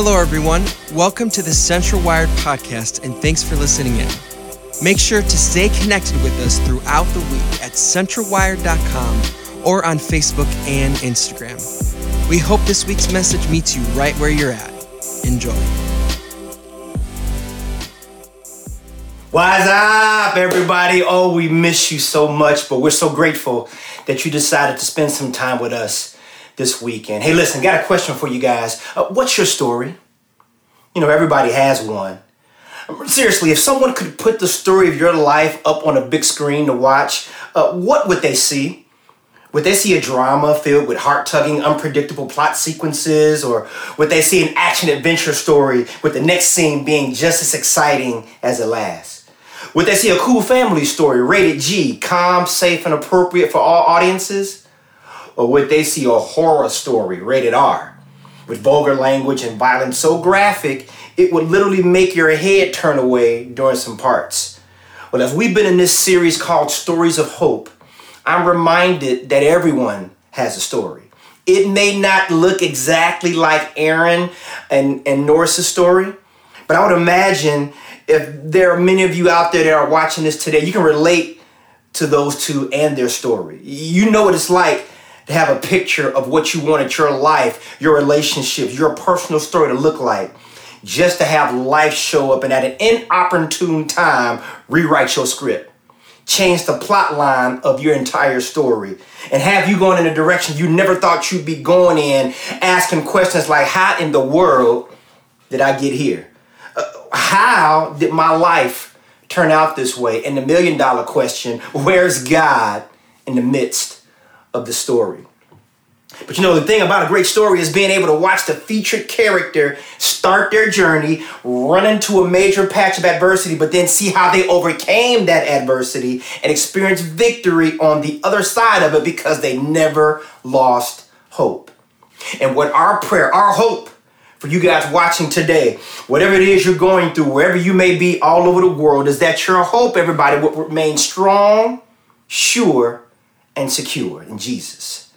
Hello, everyone. Welcome to the Central Wired podcast, and thanks for listening in. Make sure to stay connected with us throughout the week at centralwired.com or on Facebook and Instagram. We hope this week's message meets you right where you're at. Enjoy. What's up, everybody? Oh, we miss you so much, but we're so grateful that you decided to spend some time with us this weekend. Hey, listen, got a question for you guys. Uh, what's your story? You know, everybody has one. Seriously, if someone could put the story of your life up on a big screen to watch, uh, what would they see? Would they see a drama filled with heart tugging, unpredictable plot sequences? Or would they see an action adventure story with the next scene being just as exciting as the last? Would they see a cool family story, rated G, calm, safe, and appropriate for all audiences? Or would they see a horror story, rated R, with vulgar language and violence so graphic it would literally make your head turn away during some parts? Well, as we've been in this series called Stories of Hope, I'm reminded that everyone has a story. It may not look exactly like Aaron and, and Norris's story, but I would imagine if there are many of you out there that are watching this today, you can relate to those two and their story. You know what it's like to have a picture of what you wanted your life, your relationships, your personal story to look like. Just to have life show up and at an inopportune time rewrite your script. Change the plot line of your entire story and have you going in a direction you never thought you'd be going in, asking questions like, How in the world did I get here? Uh, how did my life turn out this way? And the million dollar question, Where's God in the midst of the story. But you know, the thing about a great story is being able to watch the featured character start their journey, run into a major patch of adversity, but then see how they overcame that adversity and experience victory on the other side of it because they never lost hope. And what our prayer, our hope for you guys watching today, whatever it is you're going through, wherever you may be all over the world, is that your hope, everybody, will remain strong, sure, and secure in Jesus.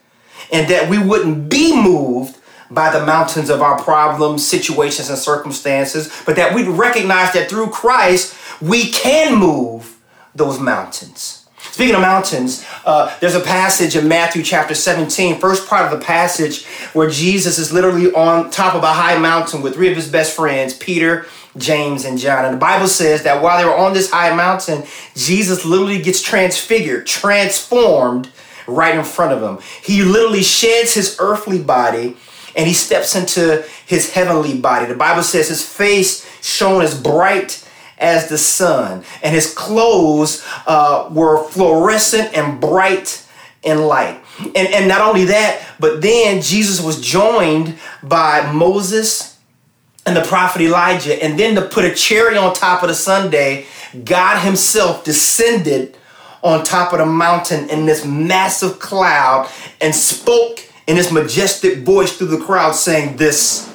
And that we wouldn't be moved by the mountains of our problems, situations, and circumstances, but that we'd recognize that through Christ, we can move those mountains. Speaking of mountains, uh, there's a passage in Matthew chapter 17, first part of the passage, where Jesus is literally on top of a high mountain with three of his best friends, Peter, James, and John. And the Bible says that while they were on this high mountain, Jesus literally gets transfigured, transformed right in front of him. He literally sheds his earthly body and he steps into his heavenly body. The Bible says his face shone as bright as the sun, and his clothes uh, were fluorescent and bright in light. And, and not only that, but then Jesus was joined by Moses and the prophet Elijah. And then to put a cherry on top of the sundae, God Himself descended on top of the mountain in this massive cloud and spoke in his majestic voice through the crowd, saying, This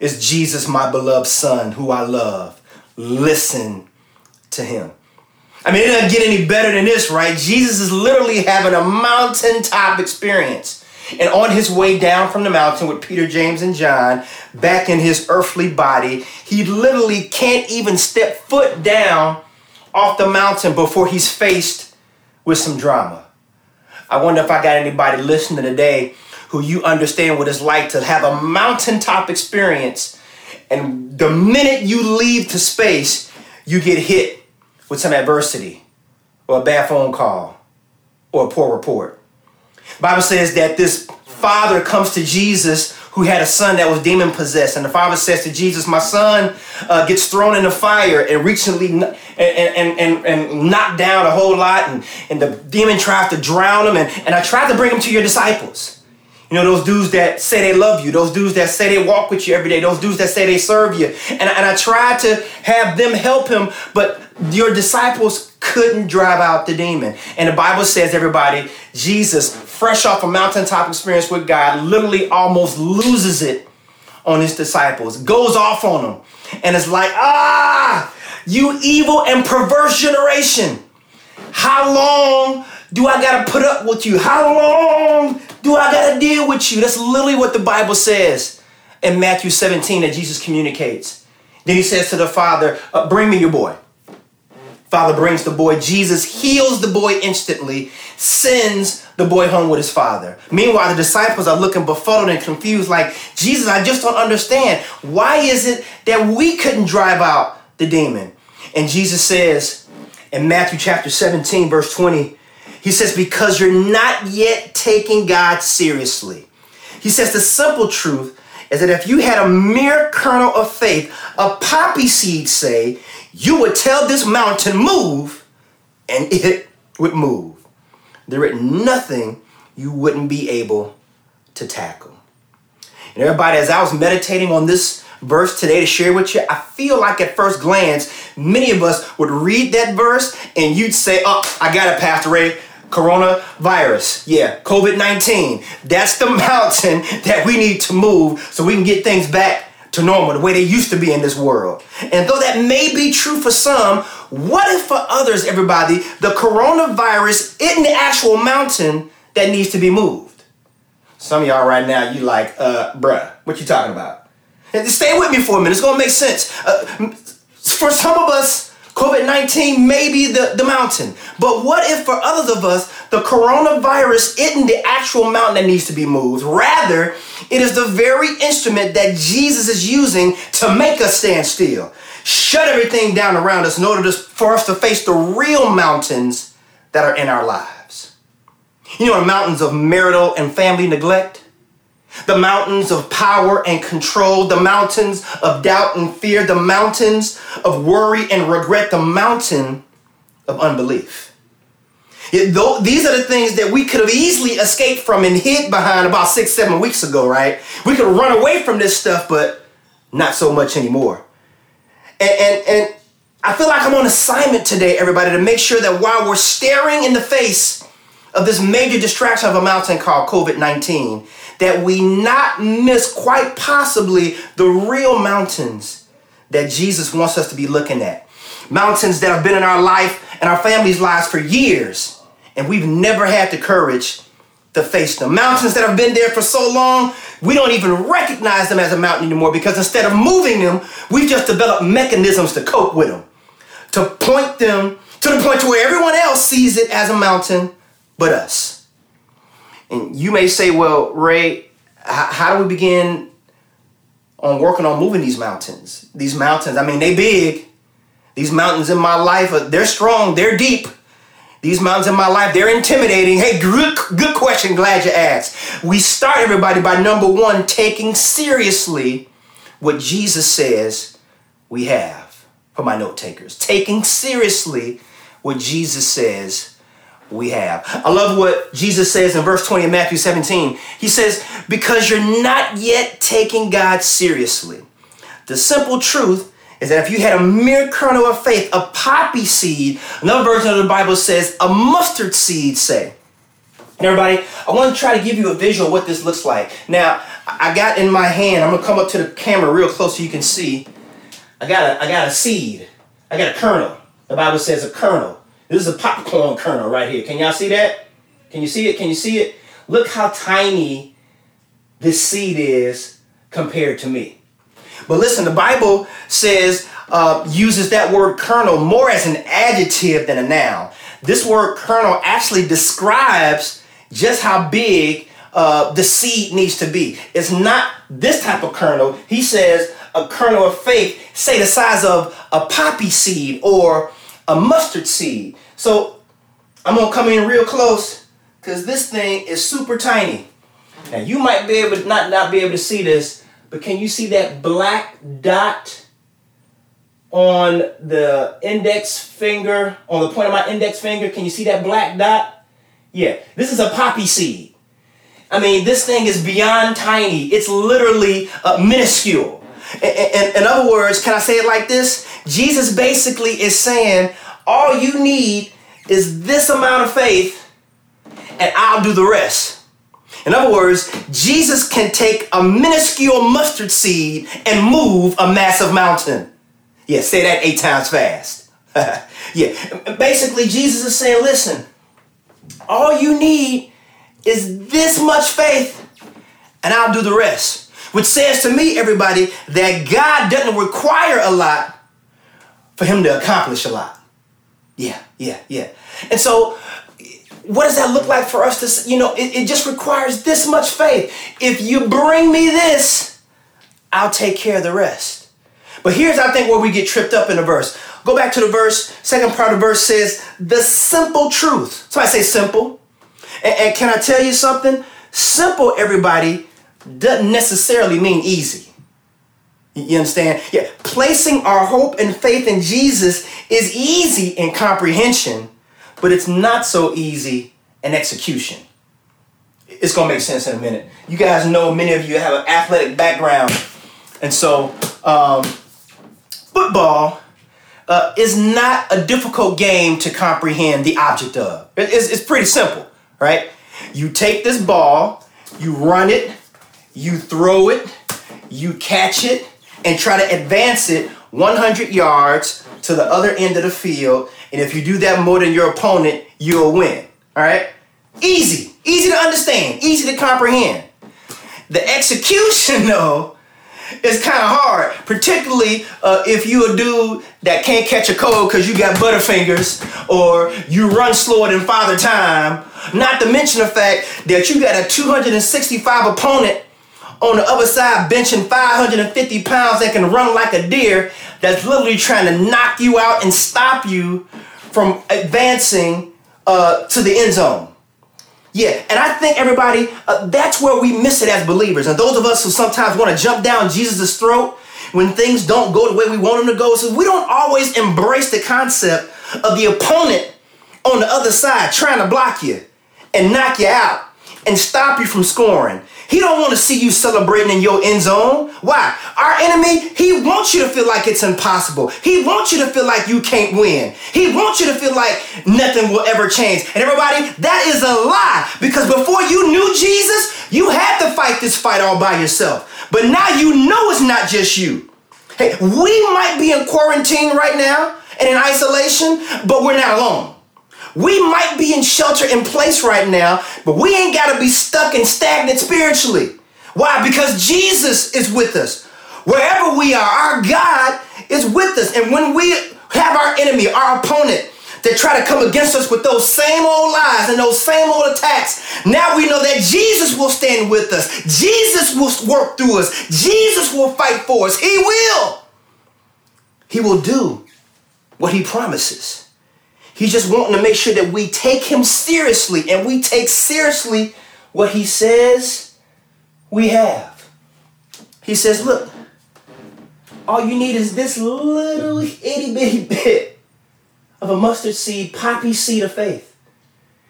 is Jesus, my beloved Son, who I love. Listen to him. I mean, it doesn't get any better than this, right? Jesus is literally having a mountaintop experience. And on his way down from the mountain with Peter, James, and John, back in his earthly body, he literally can't even step foot down off the mountain before he's faced with some drama. I wonder if I got anybody listening today who you understand what it's like to have a mountaintop experience and the minute you leave to space, you get hit with some adversity or a bad phone call or a poor report. Bible says that this father comes to Jesus who had a son that was demon possessed. And the father says to Jesus, My son uh, gets thrown in the fire and recently and, and, and, and knocked down a whole lot. And, and the demon tries to drown him. And, and I tried to bring him to your disciples. You know, those dudes that say they love you, those dudes that say they walk with you every day, those dudes that say they serve you. And, and I tried to have them help him, but your disciples couldn't drive out the demon. And the Bible says, everybody, Jesus, fresh off a mountaintop experience with God, literally almost loses it on his disciples, goes off on them, and it's like, ah, you evil and perverse generation. How long do I gotta put up with you? How long do I gotta deal with you? That's literally what the Bible says. in Matthew 17 that Jesus communicates. Then he says to the father, uh, Bring me your boy. Father brings the boy. Jesus heals the boy instantly, sends the boy home with his father. Meanwhile, the disciples are looking befuddled and confused, like, Jesus, I just don't understand. Why is it that we couldn't drive out the demon? And Jesus says in Matthew chapter 17, verse 20, he says, Because you're not yet taking God seriously. He says, The simple truth is that if you had a mere kernel of faith, a poppy seed, say, you would tell this mountain, move, and it would move. There is nothing you wouldn't be able to tackle. And everybody, as I was meditating on this verse today to share with you, I feel like at first glance, many of us would read that verse and you'd say, Oh, I got it, Pastor Ray coronavirus. Yeah, COVID 19. That's the mountain that we need to move so we can get things back to normal, the way they used to be in this world. And though that may be true for some, what if for others, everybody, the coronavirus isn't the actual mountain that needs to be moved? Some of y'all right now, you like, uh, bruh, what you talking about? And stay with me for a minute, it's gonna make sense. Uh, for some of us, COVID 19 may be the, the mountain. But what if for others of us, the coronavirus isn't the actual mountain that needs to be moved? Rather, it is the very instrument that Jesus is using to make us stand still. Shut everything down around us in order to, for us to face the real mountains that are in our lives. You know, the mountains of marital and family neglect the mountains of power and control, the mountains of doubt and fear, the mountains of worry and regret, the mountain of unbelief. It, though, these are the things that we could have easily escaped from and hid behind about six, seven weeks ago, right? We could run away from this stuff, but not so much anymore. And, and, and I feel like I'm on assignment today, everybody, to make sure that while we're staring in the face of this major distraction of a mountain called COVID 19, that we not miss quite possibly the real mountains that Jesus wants us to be looking at. Mountains that have been in our life and our families' lives for years, and we've never had the courage to face them. Mountains that have been there for so long, we don't even recognize them as a mountain anymore because instead of moving them, we've just developed mechanisms to cope with them, to point them to the point to where everyone else sees it as a mountain but us. And you may say, well, Ray, how do we begin on working on moving these mountains? These mountains, I mean, they big. These mountains in my life, they're strong, they're deep. These mountains in my life, they're intimidating. Hey, good, good question. Glad you asked. We start everybody by number one, taking seriously what Jesus says we have. For my note takers, taking seriously what Jesus says we have. I love what Jesus says in verse 20 of Matthew 17. He says, Because you're not yet taking God seriously. The simple truth is that if you had a mere kernel of faith, a poppy seed, another version of the Bible says a mustard seed, say. And everybody, I want to try to give you a visual of what this looks like. Now, I got in my hand, I'm gonna come up to the camera real close so you can see. I got a, I got a seed. I got a kernel. The Bible says a kernel. This is a popcorn kernel right here. Can y'all see that? Can you see it? Can you see it? Look how tiny this seed is compared to me. But listen, the Bible says, uh, uses that word kernel more as an adjective than a noun. This word kernel actually describes just how big uh, the seed needs to be. It's not this type of kernel. He says a kernel of faith, say the size of a poppy seed or a mustard seed. So I'm gonna come in real close because this thing is super tiny. Now you might be able to not, not be able to see this, but can you see that black dot on the index finger, on the point of my index finger? Can you see that black dot? Yeah, this is a poppy seed. I mean, this thing is beyond tiny. It's literally uh, minuscule. In, in, in other words, can I say it like this? Jesus basically is saying, all you need is this amount of faith, and I'll do the rest. In other words, Jesus can take a minuscule mustard seed and move a massive mountain. Yeah, say that eight times fast. yeah, basically, Jesus is saying, listen, all you need is this much faith, and I'll do the rest. which says to me, everybody, that God doesn't require a lot for him to accomplish a lot. Yeah, yeah, yeah. And so, what does that look like for us to, you know, it, it just requires this much faith. If you bring me this, I'll take care of the rest. But here's, I think, where we get tripped up in the verse. Go back to the verse, second part of the verse says, the simple truth. So I say simple. And, and can I tell you something? Simple, everybody, doesn't necessarily mean easy. You understand? Yeah. Placing our hope and faith in Jesus is easy in comprehension, but it's not so easy in execution. It's gonna make sense in a minute. You guys know many of you have an athletic background, and so um, football uh, is not a difficult game to comprehend the object of. It's, it's pretty simple, right? You take this ball, you run it, you throw it, you catch it, and try to advance it 100 yards to the other end of the field. And if you do that more than your opponent, you'll win. All right? Easy. Easy to understand. Easy to comprehend. The execution, though, is kind of hard, particularly uh, if you a dude that can't catch a cold because you got butterfingers or you run slower than father time. Not to mention the fact that you got a 265 opponent on the other side benching 550 pounds that can run like a deer that's literally trying to knock you out and stop you from advancing uh, to the end zone. Yeah, and I think everybody, uh, that's where we miss it as believers. And those of us who sometimes want to jump down Jesus' throat when things don't go the way we want them to go, so we don't always embrace the concept of the opponent on the other side trying to block you and knock you out and stop you from scoring he don't want to see you celebrating in your end zone. Why? Our enemy, he wants you to feel like it's impossible. He wants you to feel like you can't win. He wants you to feel like nothing will ever change. And everybody, that is a lie because before you knew Jesus, you had to fight this fight all by yourself. But now you know it's not just you. Hey, we might be in quarantine right now and in isolation, but we're not alone. We might be in shelter in place right now, but we ain't got to be stuck and stagnant spiritually. Why? Because Jesus is with us. Wherever we are, our God is with us. And when we have our enemy, our opponent, that try to come against us with those same old lies and those same old attacks. Now we know that Jesus will stand with us. Jesus will work through us. Jesus will fight for us. He will. He will do what he promises. He's just wanting to make sure that we take him seriously and we take seriously what he says we have. He says, look, all you need is this little itty bitty bit of a mustard seed, poppy seed of faith.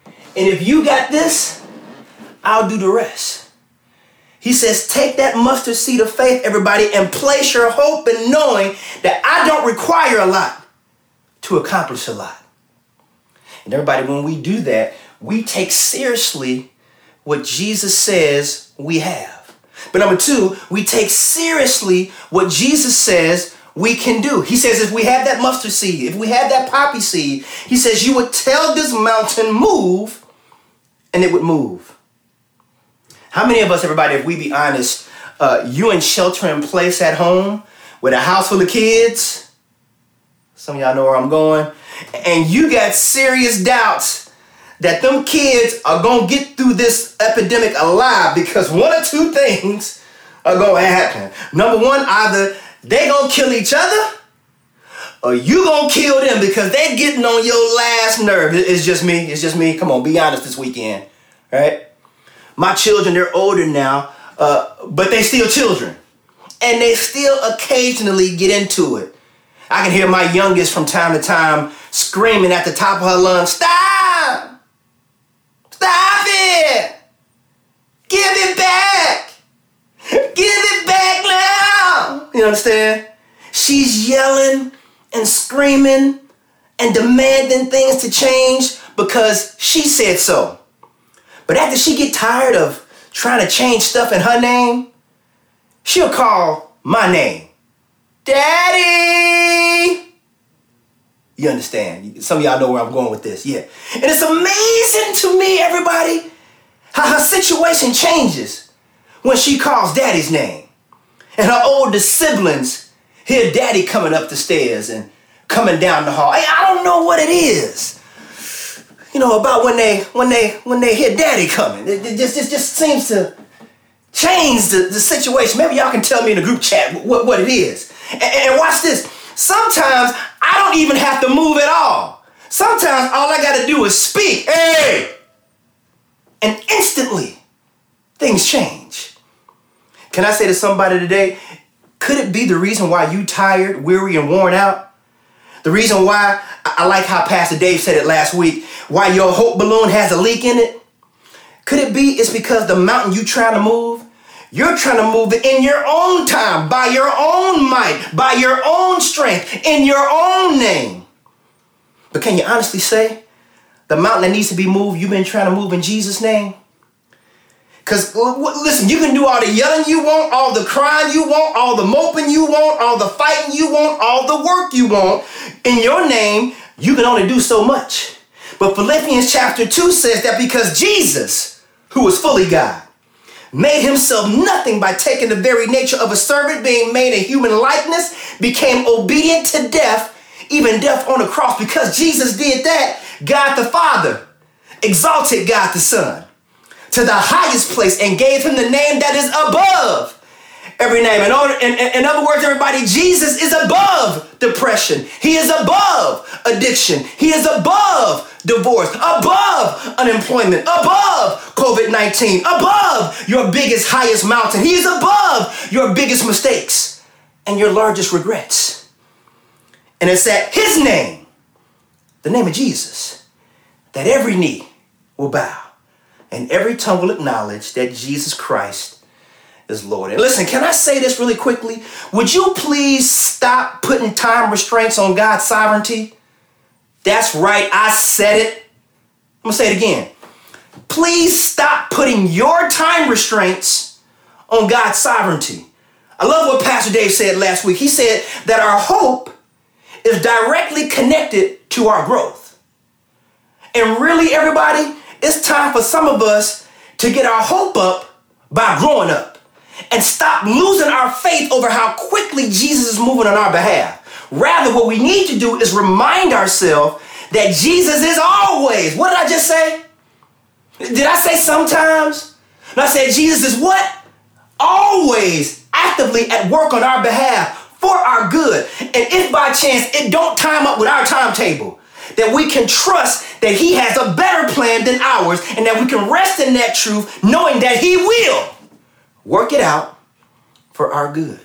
And if you got this, I'll do the rest. He says, take that mustard seed of faith, everybody, and place your hope in knowing that I don't require a lot to accomplish a lot. And everybody, when we do that, we take seriously what Jesus says we have. But number two, we take seriously what Jesus says we can do. He says, if we have that mustard seed, if we have that poppy seed, he says, you would tell this mountain, move, and it would move. How many of us, everybody, if we be honest, uh, you in shelter in place at home with a house full of kids? Some of y'all know where I'm going and you got serious doubts that them kids are gonna get through this epidemic alive because one or two things are gonna happen. Number one, either they gonna kill each other or you gonna kill them because they getting on your last nerve. It's just me. It's just me. Come on, be honest this weekend, right? My children, they're older now, uh, but they still children, and they still occasionally get into it. I can hear my youngest from time to time screaming at the top of her lungs, Stop! Stop it! Give it back! Give it back now! You understand? She's yelling and screaming and demanding things to change because she said so. But after she get tired of trying to change stuff in her name, she'll call my name. Daddy! You understand? Some of y'all know where I'm going with this. Yeah. And it's amazing to me, everybody, how her situation changes when she calls daddy's name. and her older siblings hear daddy coming up the stairs and coming down the hall. Hey, I don't know what it is. You know, about when they when they when they hear daddy coming. It, it just, just just seems to change the, the situation. Maybe y'all can tell me in the group chat what, what it is. And, and watch this. Sometimes I don't even have to move at all. Sometimes all I gotta do is speak. Hey! And instantly, things change. Can I say to somebody today, could it be the reason why you tired, weary, and worn out? The reason why I like how Pastor Dave said it last week, why your hope balloon has a leak in it? Could it be it's because the mountain you trying to move, you're trying to move it in your own time, by your own might, by your own strength, in your own name. But can you honestly say the mountain that needs to be moved, you've been trying to move in Jesus' name? Because uh, listen, you can do all the yelling you want, all the crying you want, all the moping you want, all the fighting you want, all the work you want. In your name, you can only do so much. But Philippians chapter 2 says that because Jesus, who was fully God, made himself nothing by taking the very nature of a servant, being made in human likeness, became obedient to death, even death on the cross. Because Jesus did that, God the Father exalted God the Son to the highest place and gave him the name that is above every name. In, order, in, in, other words, everybody, Jesus is above depression. He is above addiction. He is above divorce, above unemployment, above COVID 19, above your biggest, highest mountain. He is above your biggest mistakes and your largest regrets. And it's at His name, the name of Jesus, that every knee will bow and every tongue will acknowledge that Jesus Christ is Lord. And listen, can I say this really quickly? Would you please stop putting time restraints on God's sovereignty? That's right, I said it. I'm gonna say it again. Please stop putting your time restraints on God's sovereignty. I love what Pastor Dave said last week. He said that our hope is directly connected to our growth. And really, everybody, it's time for some of us to get our hope up by growing up and stop losing our faith over how quickly Jesus is moving on our behalf. Rather, what we need to do is remind ourselves that Jesus is always. What did I just say? Did I say sometimes? And I said Jesus is what? Always actively at work on our behalf for our good. And if by chance it don't time up with our timetable, that we can trust that He has a better plan than ours and that we can rest in that truth knowing that He will work it out for our good.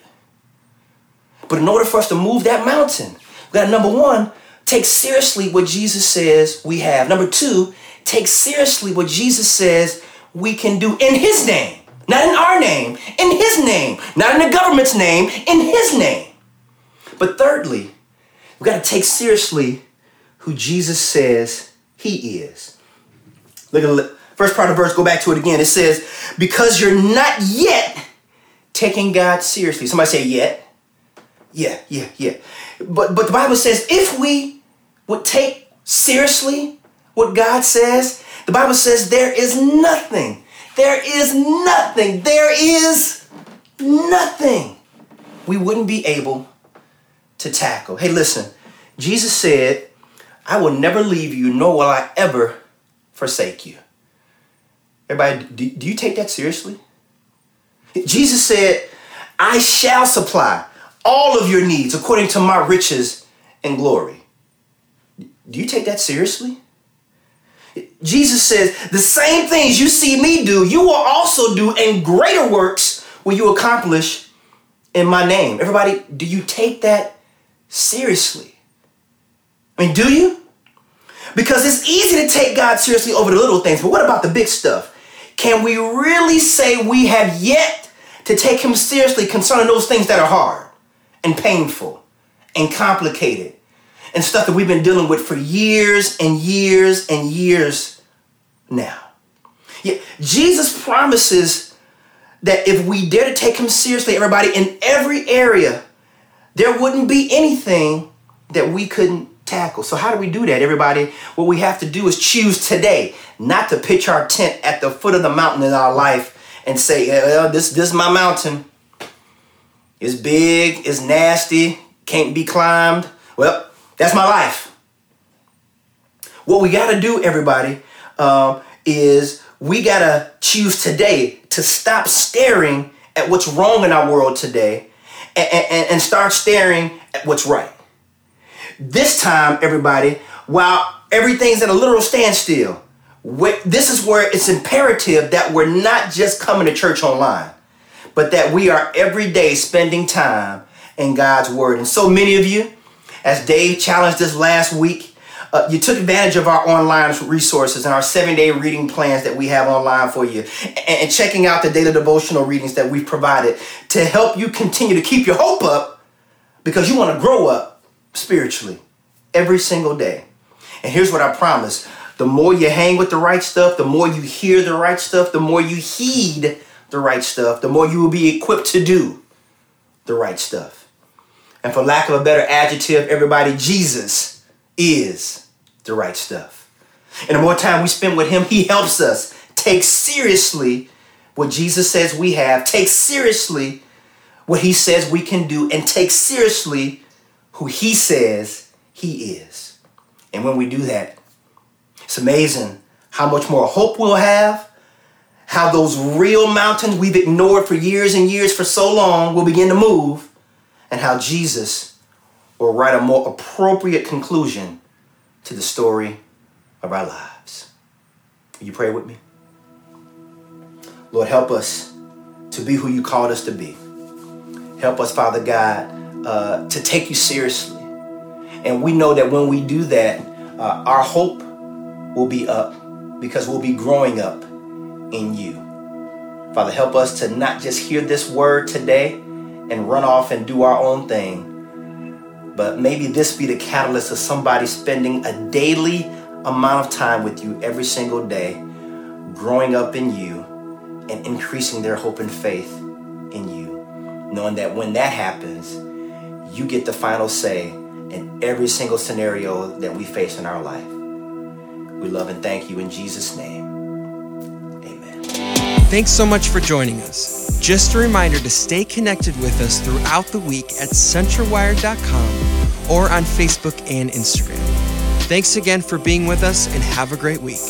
But in order for us to move that mountain, we got number one, take seriously what Jesus says we have. Number two, take seriously what Jesus says we can do in His name. Not in our name, in His name. Not in the government's name, in His name. But thirdly, we got to take seriously who Jesus says he is. Look at the first part of the verse, go back to it again. It says, Because you're not yet taking God seriously. Somebody say, Yet. Yeah, yeah, yeah. But, but the Bible says, if we would take seriously what God says, the Bible says, there is nothing, there is nothing, there is nothing we wouldn't be able to tackle. Hey, listen, Jesus said, I will never leave you, nor will I ever forsake you. Everybody, do, do you take that seriously? Jesus said, I shall supply all of your needs according to my riches and glory. Do you take that seriously? Jesus says, the same things you see me do, you will also do, and greater works will you accomplish in my name. Everybody, do you take that seriously? I mean, do you? Because it's easy to take God seriously over the little things, but what about the big stuff? Can we really say we have yet to take Him seriously concerning those things that are hard and painful and complicated and stuff that we've been dealing with for years and years and years now? Yeah, Jesus promises that if we dare to take Him seriously, everybody, in every area, there wouldn't be anything that we couldn't tackle. So, how do we do that, everybody? What we have to do is choose today not to pitch our tent at the foot of the mountain in our life and say, well, this, this is my mountain. It's big, it's nasty, can't be climbed. Well, that's my life. What we got to do, everybody, um, is we got to choose today to stop staring at what's wrong in our world today and, and, and start staring at what's right. This time, everybody, while everything's at a literal standstill, this is where it's imperative that we're not just coming to church online, but that we are every day spending time in God's Word. And so many of you, as Dave challenged us last week, uh, you took advantage of our online resources and our seven day reading plans that we have online for you, and, and checking out the daily devotional readings that we've provided to help you continue to keep your hope up because you want to grow up spiritually every single day. And here's what I promise the more you hang with the right stuff, the more you hear the right stuff, the more you heed the right stuff, the more you will be equipped to do the right stuff. And for lack of a better adjective, everybody, Jesus is the right stuff. And the more time we spend with Him, He helps us take seriously what Jesus says we have, take seriously what He says we can do, and take seriously who He says He is. And when we do that, it's amazing how much more hope we'll have, how those real mountains we've ignored for years and years for so long will begin to move, and how Jesus will write a more appropriate conclusion to the story of our lives. Will you pray with me? Lord, help us to be who you called us to be. Help us, Father God, uh, to take you seriously. And we know that when we do that, uh, our hope will be up because we'll be growing up in you. Father, help us to not just hear this word today and run off and do our own thing, but maybe this be the catalyst of somebody spending a daily amount of time with you every single day, growing up in you and increasing their hope and faith in you. Knowing that when that happens, you get the final say in every single scenario that we face in our life. We love and thank you in Jesus' name. Thanks so much for joining us. Just a reminder to stay connected with us throughout the week at centralwired.com or on Facebook and Instagram. Thanks again for being with us and have a great week.